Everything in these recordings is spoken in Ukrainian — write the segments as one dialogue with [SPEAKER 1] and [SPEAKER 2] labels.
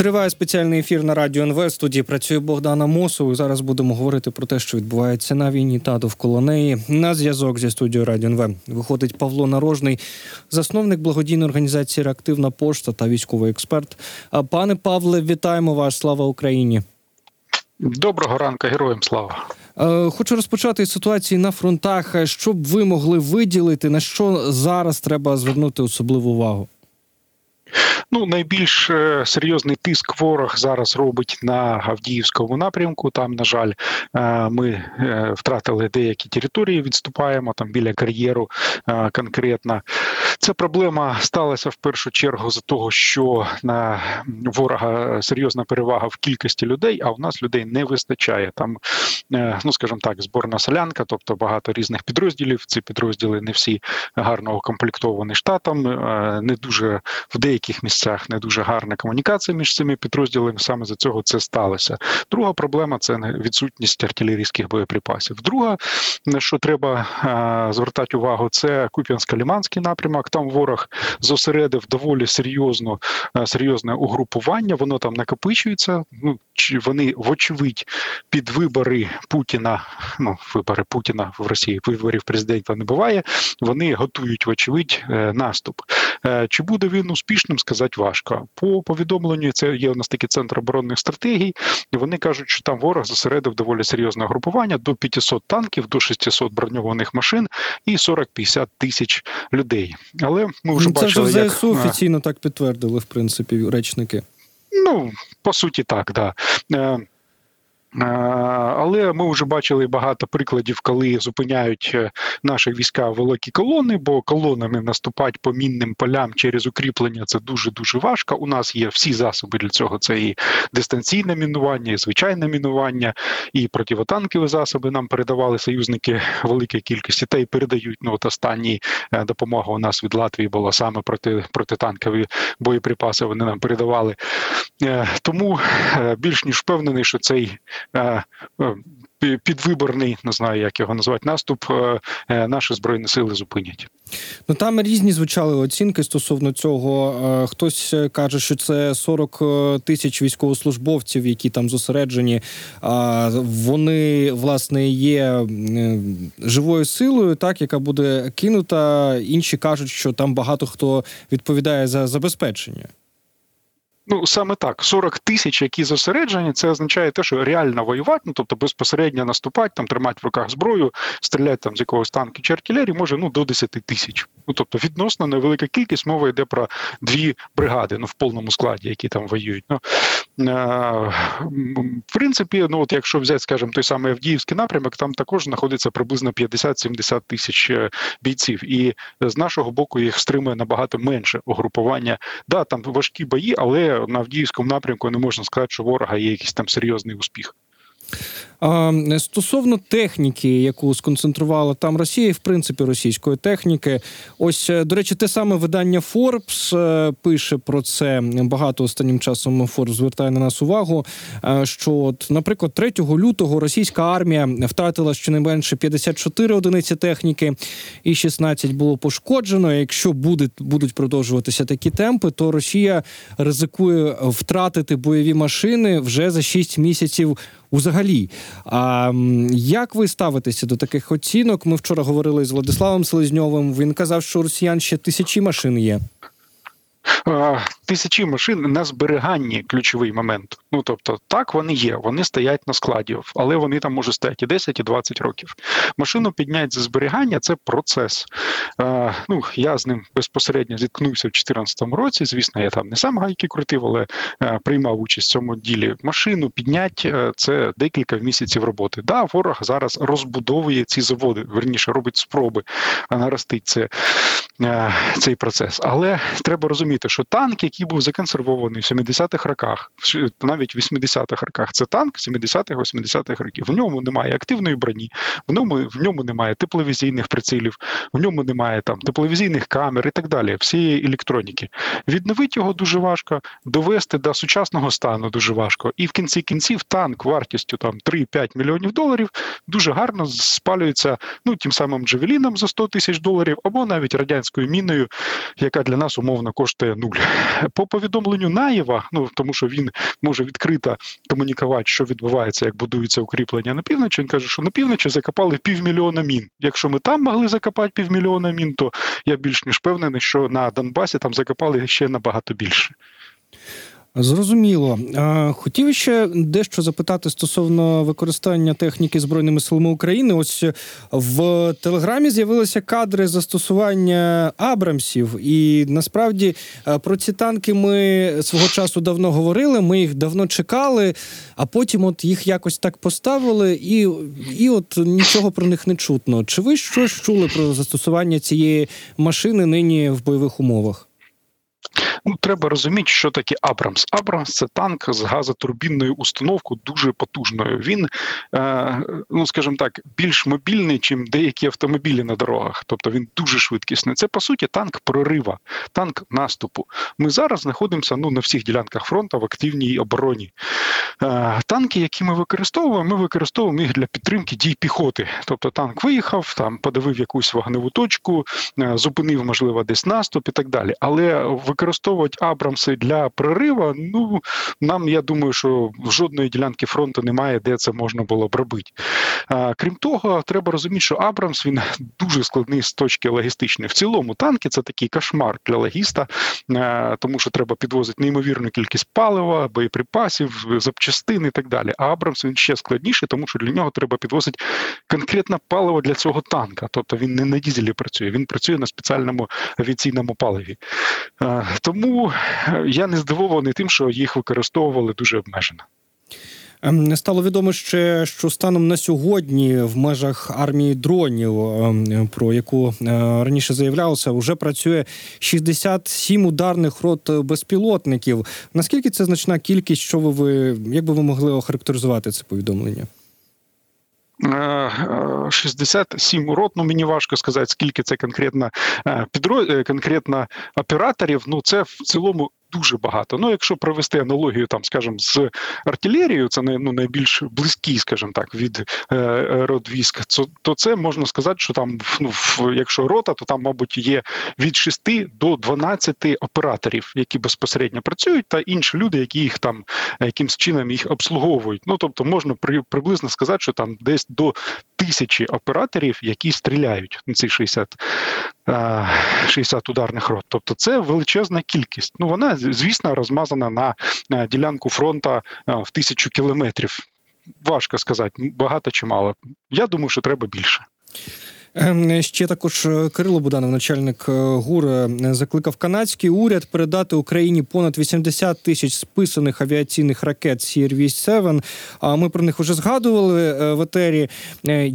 [SPEAKER 1] Триває спеціальний ефір на радіо НВ. Студії працює Богдана Мосов. І Зараз будемо говорити про те, що відбувається на війні та довкола неї. На зв'язок зі студією Радіо НВ виходить Павло Нарожний, засновник благодійної організації Реактивна пошта та військовий експерт. Пане Павле, вітаємо вас! Слава Україні!
[SPEAKER 2] Доброго ранку, героям слава.
[SPEAKER 1] Е, Хочу розпочати з ситуації на фронтах. Що б ви могли виділити, на що зараз треба звернути особливу увагу?
[SPEAKER 2] Ну, найбільш е, серйозний тиск ворог зараз робить на Авдіївському напрямку. Там, на жаль, е, ми е, втратили деякі території, відступаємо там біля кар'єру конкретно. Ця проблема сталася в першу чергу за того, що на ворога серйозна перевага в кількості людей, а у нас людей не вистачає. Там, ну скажімо так, зборна солянка, тобто багато різних підрозділів. Ці підрозділи не всі гарно укомплектовані штатом, не дуже в деяких місцях не дуже гарна комунікація між цими підрозділами. Саме за цього це сталося. Друга проблема це відсутність артилерійських боєприпасів. Друга, на що треба звертати увагу, це Куп'янсько-Ліманський напрямок. Там ворог зосередив доволі серйозно серйозне угрупування. Воно там накопичується. Ну вони вочевидь під вибори Путіна. Ну вибори Путіна в Росії виборів президента не буває. Вони готують вочевидь е, наступ. Е, чи буде він успішним? Сказати важко. По повідомленню, це є у нас такий центр оборонних стратегій, і вони кажуть, що там ворог зосередив доволі серйозне групування до 500 танків, до 600 броньованих машин і 40-50 тисяч людей. Але ми вже
[SPEAKER 1] ну, це
[SPEAKER 2] бачили,
[SPEAKER 1] вже
[SPEAKER 2] як...
[SPEAKER 1] Офіційно так підтвердили, в принципі, речники.
[SPEAKER 2] Ну по суті, так да. Е, але ми вже бачили багато прикладів, коли зупиняють е, наші війська великі колони, бо колонами наступати по мінним полям через укріплення це дуже дуже важко. У нас є всі засоби для цього. Це і дистанційне мінування, і звичайне мінування, і противотанкові засоби нам передавали союзники великій кількості та й передають. Ну от останні е, допомога у нас від Латвії була саме проти протитанкові боєприпаси. Вони нам передавали. Е, тому більш ніж впевнений, що цей. Е, е, підвиборний, не знаю, як його назвати, наступ е, наші збройні сили зупинять.
[SPEAKER 1] Ну там різні звучали оцінки стосовно цього. Хтось каже, що це 40 тисяч військовослужбовців, які там зосереджені. Вони власне є живою силою, так яка буде кинута. Інші кажуть, що там багато хто відповідає за забезпечення.
[SPEAKER 2] Ну саме так, 40 тисяч, які зосереджені, це означає те, що реально воювати, ну тобто безпосередньо наступати, там тримати в руках зброю, стріляти там з якогось танку чи артилерії, може ну до 10 тисяч. Ну тобто відносно невелика кількість мова йде про дві бригади, ну в повному складі, які там воюють. Ну в принципі, ну от якщо взяти, скажімо, той самий Авдіївський напрямок, там також знаходиться приблизно 50-70 тисяч е, бійців, і з нашого боку їх стримує набагато менше угрупування. Да, там важкі бої, але на Авдіївському напрямку не можна сказати, що ворога є якийсь там серйозний успіх.
[SPEAKER 1] Стосовно техніки, яку сконцентрувала там Росія, і в принципі, російської техніки, ось е, до речі, те саме видання Forbes е, пише про це багато останнім часом. Forbes звертає на нас увагу. Е, що, от, наприклад, 3 лютого російська армія втратила щонайменше 54 одиниці техніки, і 16 було пошкоджено. Якщо буде, будуть продовжуватися такі темпи, то Росія ризикує втратити бойові машини вже за 6 місяців взагалі. А як ви ставитеся до таких оцінок? Ми вчора говорили з Владиславом Селезньовим. Він казав, що у росіян ще тисячі машин є.
[SPEAKER 2] Тисячі машин на зберіганні ключовий момент. Ну тобто, так вони є, вони стоять на складі, але вони там можуть стояти і 10, і 20 років. Машину підняти за зберігання це процес. Е, ну я з ним безпосередньо зіткнувся в 2014 році. Звісно, я там не сам гайки крутив, але е, приймав участь в цьому ділі. Машину підняти е, це декілька місяців роботи. Да, ворог зараз розбудовує ці заводи, верніше робить спроби наростити це, е, цей процес. Але треба розуміти, що танк, який був законсервований в 70-х роках, навіть навіть в 80-х роках. Це танк 70-х, 80-х років. В ньому немає активної броні, в ньому в ньому немає тепловізійних прицілів, в ньому немає там тепловізійних камер і так далі. Всієї електроніки. Відновити його дуже важко, довести до сучасного стану дуже важко. І в кінці кінців танк вартістю там 3-5 мільйонів доларів дуже гарно спалюється ну тим самим Джавеліном за 100 тисяч доларів, або навіть радянською міною, яка для нас умовно коштує нуль. По повідомленню Наєва, ну тому що він може відкрито комунікувати, що відбувається, як будується укріплення на півночі. Він каже, що на півночі закопали півмільйона мін. Якщо ми там могли закопати півмільйона мін, то я більш ніж впевнений, що на Донбасі там закопали ще набагато більше.
[SPEAKER 1] Зрозуміло. Хотів ще дещо запитати стосовно використання техніки збройними силами України. Ось в телеграмі з'явилися кадри застосування Абрамсів, і насправді про ці танки ми свого часу давно говорили. Ми їх давно чекали, а потім от їх якось так поставили, і і от нічого про них не чутно. Чи ви щось чули про застосування цієї машини нині в бойових умовах?
[SPEAKER 2] Ну, треба розуміти, що таке Абрамс. Абрамс це танк з газотурбінною установкою дуже потужною. Він, е, ну скажімо так, більш мобільний, ніж деякі автомобілі на дорогах. Тобто він дуже швидкісний. Це по суті танк прорива, танк наступу. Ми зараз знаходимося ну на всіх ділянках фронту в активній обороні. Е, танки, які ми використовуємо, ми використовуємо їх для підтримки дій піхоти. Тобто танк виїхав, там подавив якусь вогневу точку, е, зупинив, можливо, десь наступ і так далі. Але використовувати Абрамси для прориву, ну нам я думаю, що жодної ділянки фронту немає, де це можна було б робити. А, Крім того, треба розуміти, що Абрамс він дуже складний з точки логістичної. В цілому танки це такий кошмар для логіста, а, тому що треба підвозити неймовірну кількість палива, боєприпасів, запчастин і так далі. А Абрамс він ще складніший, тому що для нього треба підвозити конкретне паливо для цього танка. Тобто він не на дізелі працює, він працює на спеціальному авіаційному паливі. Тому е, я не здивований тим, що їх використовували дуже обмежено.
[SPEAKER 1] Ем, стало відомо ще, що станом на сьогодні в межах армії дронів, ем, про яку е, раніше заявлялося, вже працює 67 ударних рот безпілотників. Наскільки це значна кількість? Що ви як би ви могли охарактеризувати це повідомлення?
[SPEAKER 2] 67 урод. ну мені важко сказати, скільки це конкретно підро... конкретно операторів. Ну це в цілому дуже багато. Ну, якщо провести аналогію, там, скажімо, з артилерією, це ну, найбільш близький, скажімо так, від е, род військ, то, це можна сказати, що там, ну, якщо рота, то там, мабуть, є від 6 до 12 операторів, які безпосередньо працюють, та інші люди, які їх там якимсь чином їх обслуговують. Ну тобто, можна при, приблизно сказати, що там десь до тисячі операторів, які стріляють на ці 60 60 ударних рот. Тобто це величезна кількість. Ну вона звісно розмазана на ділянку фронту в тисячу кілометрів. Важко сказати, багато чи мало. Я думаю, що треба більше.
[SPEAKER 1] Ем, ще також е, Кирило Буданов, начальник е, ГУР, е, закликав канадський уряд передати Україні понад 80 тисяч списаних авіаційних ракет CRV-7. А ми про них вже згадували в етері.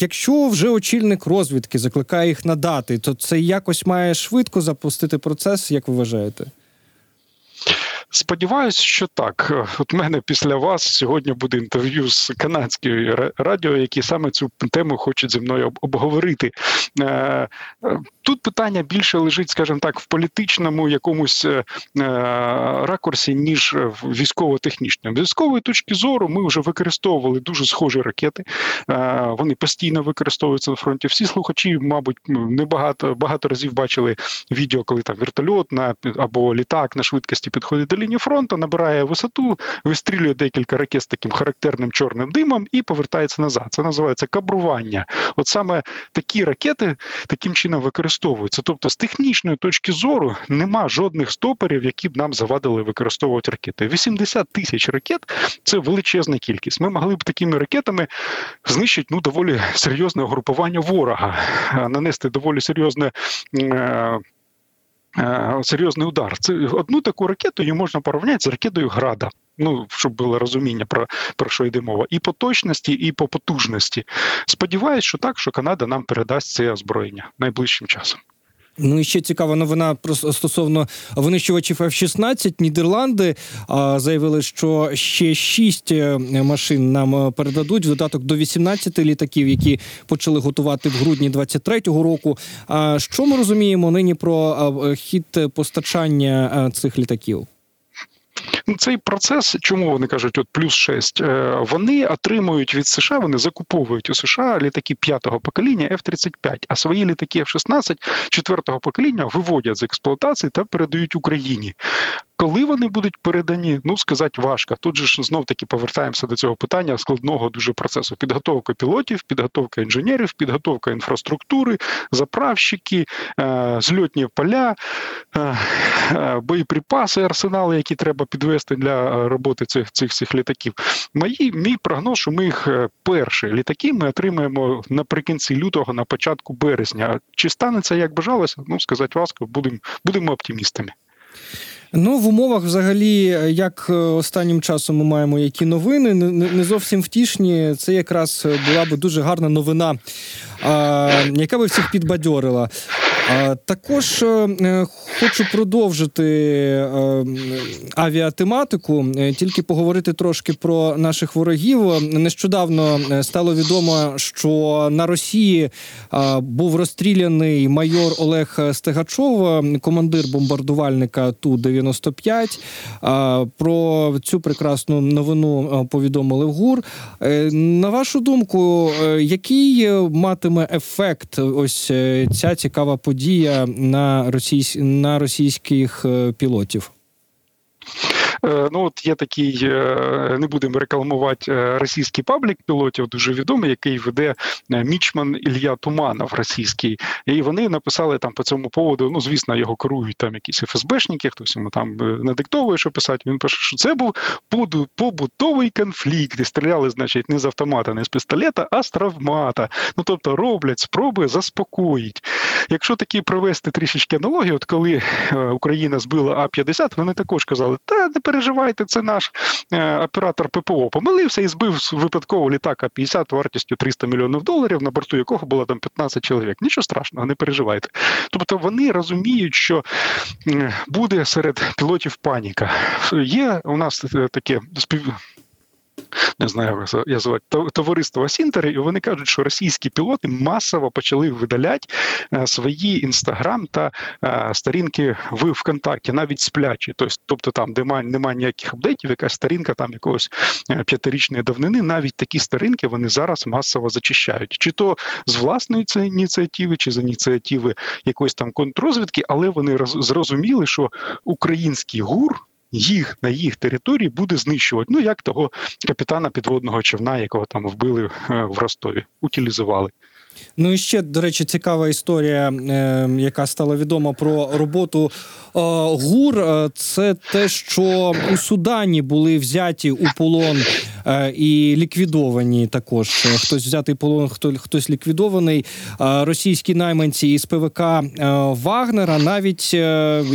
[SPEAKER 1] Якщо вже очільник розвідки закликає їх надати, то це якось має швидко запустити процес, як ви вважаєте?
[SPEAKER 2] Сподіваюсь, що так. От мене після вас сьогодні буде інтерв'ю з канадською радіо, які саме цю тему хочуть зі мною обговорити. Е, е, тут питання більше лежить, скажімо так, в політичному якомусь е, ракурсі, ніж в військово-технічному. З військової точки зору ми вже використовували дуже схожі ракети. Вони постійно використовуються на фронті. Всі слухачі, мабуть, не багато багато разів бачили відео, коли там вертольот на або літак на швидкості підходить до лінії фронту, набирає висоту, вистрілює декілька ракет з таким характерним чорним димом і повертається назад. Це називається кабрування. От саме такі ракети таким чином використовуються. Тобто, з технічної точки зору нема жодних стоперів, які б нам завадили використовувати ракети. 80 тисяч ракет це величезна кількість. Ми могли б такими ракетами знищити ну доволі серйозне групування ворога, нанести доволі серйозне. Е, серйозний удар. Це одну таку ракету її можна порівняти з ракетою Града. Ну, щоб було розуміння про про що йде мова, і по точності, і по потужності. Сподіваюсь, що так, що Канада нам передасть це озброєння найближчим часом.
[SPEAKER 1] Ну і ще цікава новина стосовно винищувачів F-16. Нідерланди а, заявили, що ще шість е, машин нам е, передадуть в додаток до 18 літаків, які почали готувати в грудні 23-го року. А що ми розуміємо нині про а, хід постачання цих літаків?
[SPEAKER 2] Ну, цей процес, чому вони кажуть, от плюс 6, е, вони отримують від США, вони закуповують у США літаки п'ятого покоління F-35, а свої літаки F-16 четвертого покоління виводять з експлуатації та передають Україні. Коли вони будуть передані, ну сказати важко. Тут же ж знов таки повертаємося до цього питання складного дуже процесу: підготовка пілотів, підготовка інженерів, підготовка інфраструктури, заправщики, е, зльотні поля, е, е, боєприпаси, арсенали, які треба підвести для роботи цих цих цих літаків. Мої мій прогноз, що ми їх перші літаки ми отримаємо наприкінці лютого, на початку березня. Чи станеться як бажалося? Ну сказати важко, будемо будемо оптимістами.
[SPEAKER 1] Ну, в умовах, взагалі, як останнім часом ми маємо які новини, не зовсім втішні. Це якраз була би дуже гарна новина, яка би всіх підбадьорила. Також е, хочу продовжити е, авіатематику, е, тільки поговорити трошки про наших ворогів. Нещодавно стало відомо, що на Росії був розстріляний майор Олег Стегачов, командир бомбардувальника Ту 95 Про цю прекрасну новину повідомили в ГУР. На вашу думку, який матиме ефект ось ця цікава подія? Подія на російсь... на російських е, пілотів?
[SPEAKER 2] Е, ну от є такий, е, не будемо рекламувати е, російський паблік пілотів, дуже відомий, який веде Мічман Ілья Туманов російський. І вони написали там по цьому поводу. Ну, звісно, його керують там якісь ФСБшники, хтось йому там надиктовує, що писати. Він пише, що це був побутовий конфлікт. І стріляли, значить, не з автомата, не з пістолета, а з травмата. Ну тобто роблять спроби заспокоїть. Якщо такі провести трішечки аналогію, от коли Україна збила А-50, вони також казали, та не переживайте, це наш е, оператор ППО помилився і збив випадково літака 50 вартістю 300 мільйонів доларів, на борту якого було там 15 чоловік. Нічого страшного, не переживайте. Тобто вони розуміють, що буде серед пілотів паніка. Є у нас е, таке спів не знаю, як звати, товариство Сінтери, і вони кажуть, що російські пілоти масово почали видаляти е, свої інстаграм та е, сторінки в ВКонтакті, навіть сплячі. Тобто там, де немає ніяких апдейтів, якась сторінка там якогось е, п'ятирічної давнини, навіть такі сторінки вони зараз масово зачищають. Чи то з власної ініціативи, чи з ініціативи якоїсь там контррозвідки, але вони зрозуміли, що український гур їх на їх території буде знищувати. Ну як того капітана підводного човна, якого там вбили е, в Ростові, утилізували.
[SPEAKER 1] Ну і ще, до речі, цікава історія, е, яка стала відома про роботу е, ГУР. Е, це те, що у Судані були взяті у полон і ліквідовані також. Хтось взятий полон, хто хтось ліквідований. Російські найманці із ПВК Вагнера. Навіть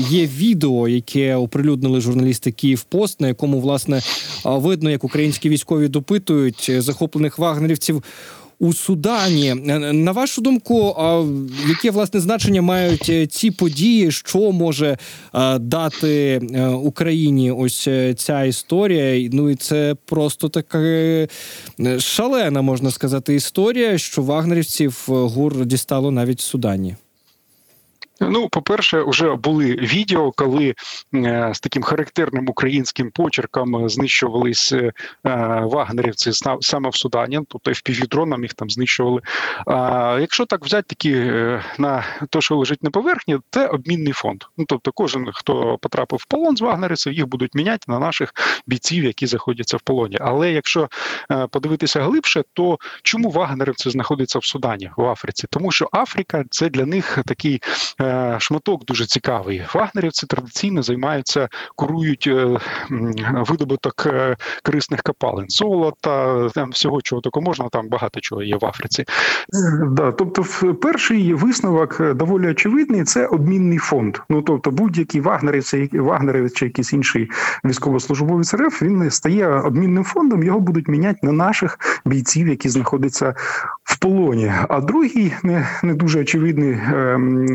[SPEAKER 1] є відео, яке оприлюднили журналісти Kyiv Post, на якому власне видно, як українські військові допитують захоплених вагнерівців у Судані. На вашу думку, яке власне значення мають е, ці події, що може е, дати е, Україні ось ця історія? Ну і це просто така шалена, можна сказати, історія, що вагнерівців гур дістало навіть в Судані.
[SPEAKER 2] Ну, по-перше, вже були відео, коли е, з таким характерним українським почерком знищувались е, вагнерівці саме в Судані, тобто FPV-дроном їх там знищували. А якщо так взяти такі е, на те, що лежить на поверхні, це обмінний фонд. Ну тобто, кожен, хто потрапив в полон з вагнерівців, їх будуть міняти на наших бійців, які знаходяться в полоні. Але якщо подивитися глибше, то чому вагнерівці знаходяться в Судані в Африці? Тому що Африка це для них такий. Е, шматок дуже цікавий. Вагнерівці традиційно займаються, курують е, видобуток е, корисних копалин, золота, там всього чого тако можна. Там багато чого є в Африці. Да, тобто, перший висновок доволі очевидний. Це обмінний фонд. Ну тобто, будь-який вагнерівець, вагнерівець чи якийсь інший військовослужбовець РФ, він стає обмінним фондом. Його будуть міняти на наших бійців, які знаходяться в полоні. А другий не не дуже очевидний ем,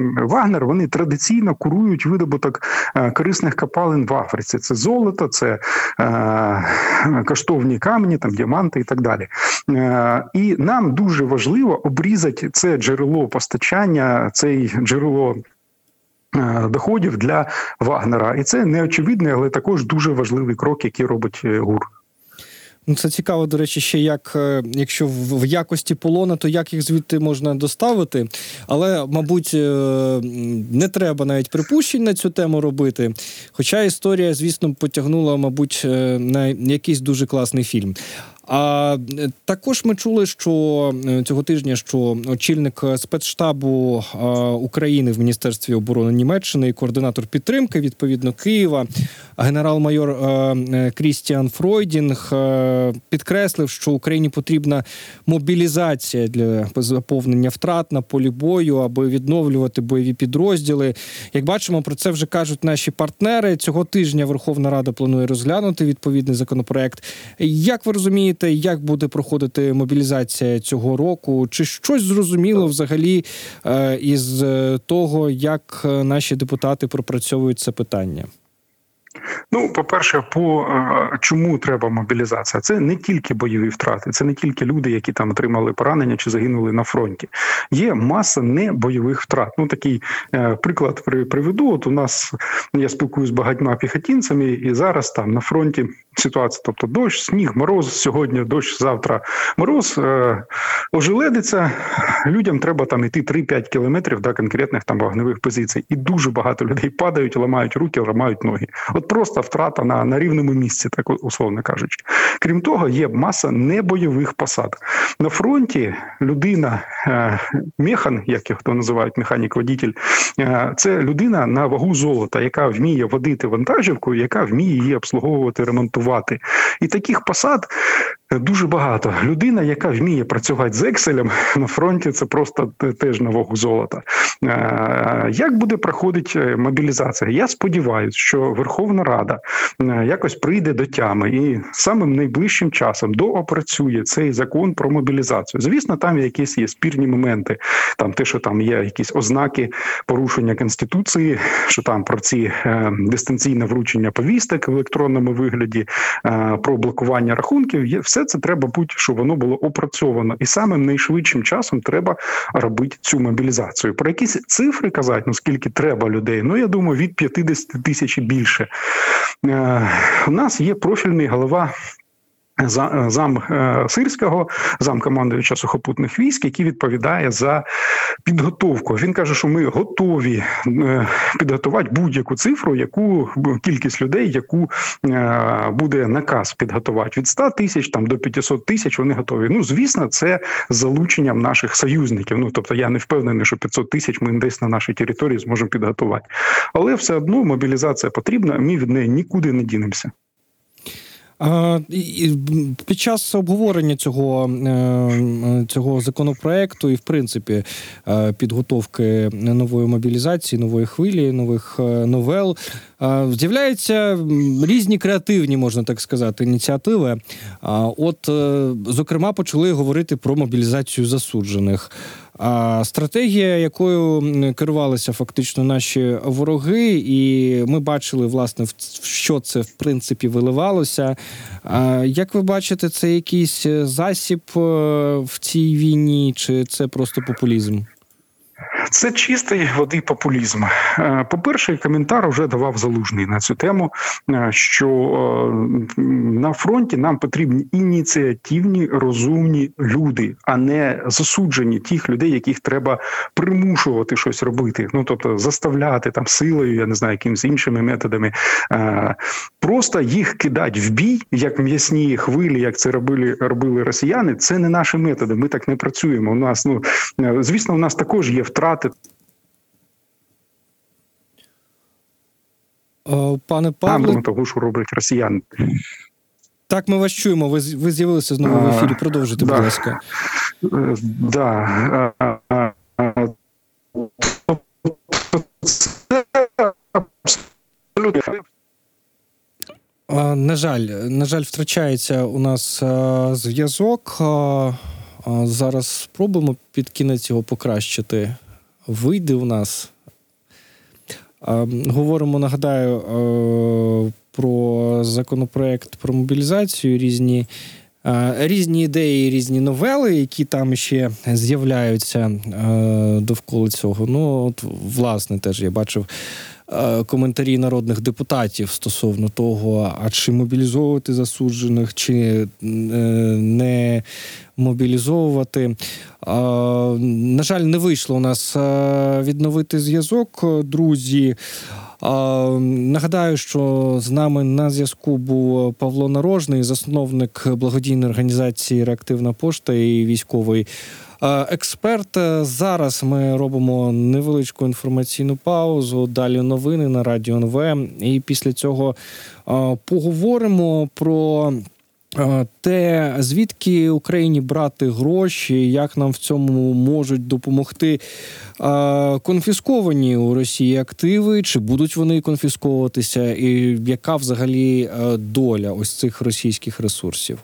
[SPEAKER 2] Вагнер. Вони традиційно курують видобуток е, корисних копалин в Африці. Це золото, це е, коштовні камені, там діаманти і так далі. Е, і нам дуже важливо обрізати це джерело постачання, цей джерело. Е, доходів для Вагнера, і це неочевидний, але також дуже важливий крок, який робить е, ГУР.
[SPEAKER 1] Ну, це цікаво, до речі, ще як е, якщо в якості полона, то як їх звідти можна доставити. Але, мабуть, не треба навіть припущень на цю тему робити. Хоча історія, звісно, потягнула, мабуть, на якийсь дуже класний фільм. А е, також ми чули, що е, цього тижня що очільник спецштабу е, України в міністерстві оборони Німеччини і координатор підтримки відповідно Києва, генерал-майор Крістіан Фройдінг підкреслив, що Україні потрібна мобілізація для заповнення втрат на полі бою, аби відновлювати бойові підрозділи. Як бачимо, про це вже кажуть наші партнери. Цього тижня Верховна Рада планує розглянути відповідний законопроект. Як ви розумієте? Розумієте, як буде проходити мобілізація цього року? Чи щось зрозуміло взагалі е, із е, того, як е, наші депутати пропрацьовують це питання?
[SPEAKER 2] Ну, по-перше, по чому треба мобілізація? Це не тільки бойові втрати, це не тільки люди, які там отримали поранення чи загинули на фронті. Є маса небойових втрат. Ну такий е, приклад приведу. От у нас я спілкуюся з багатьма піхотінцями, і зараз там на фронті ситуація, тобто дощ, сніг, мороз сьогодні, дощ, завтра мороз е, ожеледиться. Людям треба там йти 3-5 кілометрів до конкретних там вогневих позицій, і дуже багато людей падають, ламають руки, ламають ноги. От просто втрата на на рівному місці, так условно кажучи. Крім того, є маса небойових посад на фронті. Людина е, механ, як його називають механік водітель е, це людина на вагу золота, яка вміє водити вантажівку, яка вміє її обслуговувати, ремонтувати. І таких посад Дуже багато людина, яка вміє працювати з Екселем на фронті, це просто теж на вагу золота. Е, як буде проходити е, мобілізація? Я сподіваюся, що Верховна Рада е, якось прийде до тями і самим найближчим часом доопрацює цей закон про мобілізацію. Звісно, там якісь є спірні моменти, там те, що там є якісь ознаки порушення конституції, що там про ці дистанційне вручення повісток в електронному вигляді, про блокування рахунків. Є все це треба бути, щоб воно було опрацьовано, і самим найшвидшим часом треба робити цю мобілізацію. Про якісь цифри казати, ну скільки треба людей. Ну я думаю, від 50 тисяч і більше. Е, у нас є профільний голова зам е, сирського, зам командуюча сухопутних військ, який відповідає за підготовку. Він каже, що ми готові е, підготувати будь-яку цифру, яку кількість людей, яку е, буде наказ підготувати від 100 тисяч там до 500 тисяч. Вони готові. Ну звісно, це залученням наших союзників. Ну тобто, я не впевнений, що 500 тисяч ми десь на нашій території зможемо підготувати, але все одно мобілізація потрібна. Ми від неї нікуди не дінемося.
[SPEAKER 1] Під час обговорення цього е, цього законопроекту і, в принципі, е, підготовки нової мобілізації, нової хвилі, нових е, новел з'являються різні креативні, можна так сказати, ініціативи. От, зокрема, почали говорити про мобілізацію засуджених. А стратегія, якою керувалися фактично наші вороги, і ми бачили, власне, що це в принципі виливалося. А Як ви бачите, це якийсь засіб е, в цій війні, чи це просто популізм?
[SPEAKER 2] Це чистий води популізм. Е, По перше, коментар вже давав залужний на цю тему. Е, що е, на фронті нам потрібні ініціативні розумні люди, а не засуджені тих людей, яких треба примушувати щось робити. Ну тобто заставляти там силою, я не знаю, якимись іншими методами. Просто їх кидати в бій, як м'ясні хвилі, як це робили робили росіяни. Це не наші методи. Ми так не працюємо. У нас ну звісно, у нас також є втрати.
[SPEAKER 1] Пане Павло,
[SPEAKER 2] того, що роблять росіяни.
[SPEAKER 1] Так, ми вас чуємо. Ви ви з'явилися знову в ефірі. Продовжуйте, будь ласка.
[SPEAKER 2] Е, да.
[SPEAKER 1] На жаль, на жаль, втрачається у нас зв'язок. Зараз спробуємо під кінець його покращити. Вийде у нас. Говоримо, нагадаю, е, про законопроект про мобілізацію, різні, е, різні ідеї, різні новели, які там ще з'являються е, довкола цього. Ну, от, власне, теж я бачив коментарі народних депутатів стосовно того, а чи мобілізовувати засуджених, чи е, не мобілізовувати. На жаль, не вийшло у нас е, відновити зв'язок, друзі. Нагадаю, що з нами на зв'язку був Павло Нарожний, засновник благодійної організації Реактивна пошта і військовий е, експерт. Зараз ми робимо невеличку інформаційну паузу. Далі новини на радіо НВ. І після цього е, поговоримо про. Е, Те, звідки Україні брати гроші, як нам в цьому можуть допомогти е, конфісковані у Росії активи, чи будуть вони конфісковуватися, і яка взагалі е, доля ось цих російських ресурсів?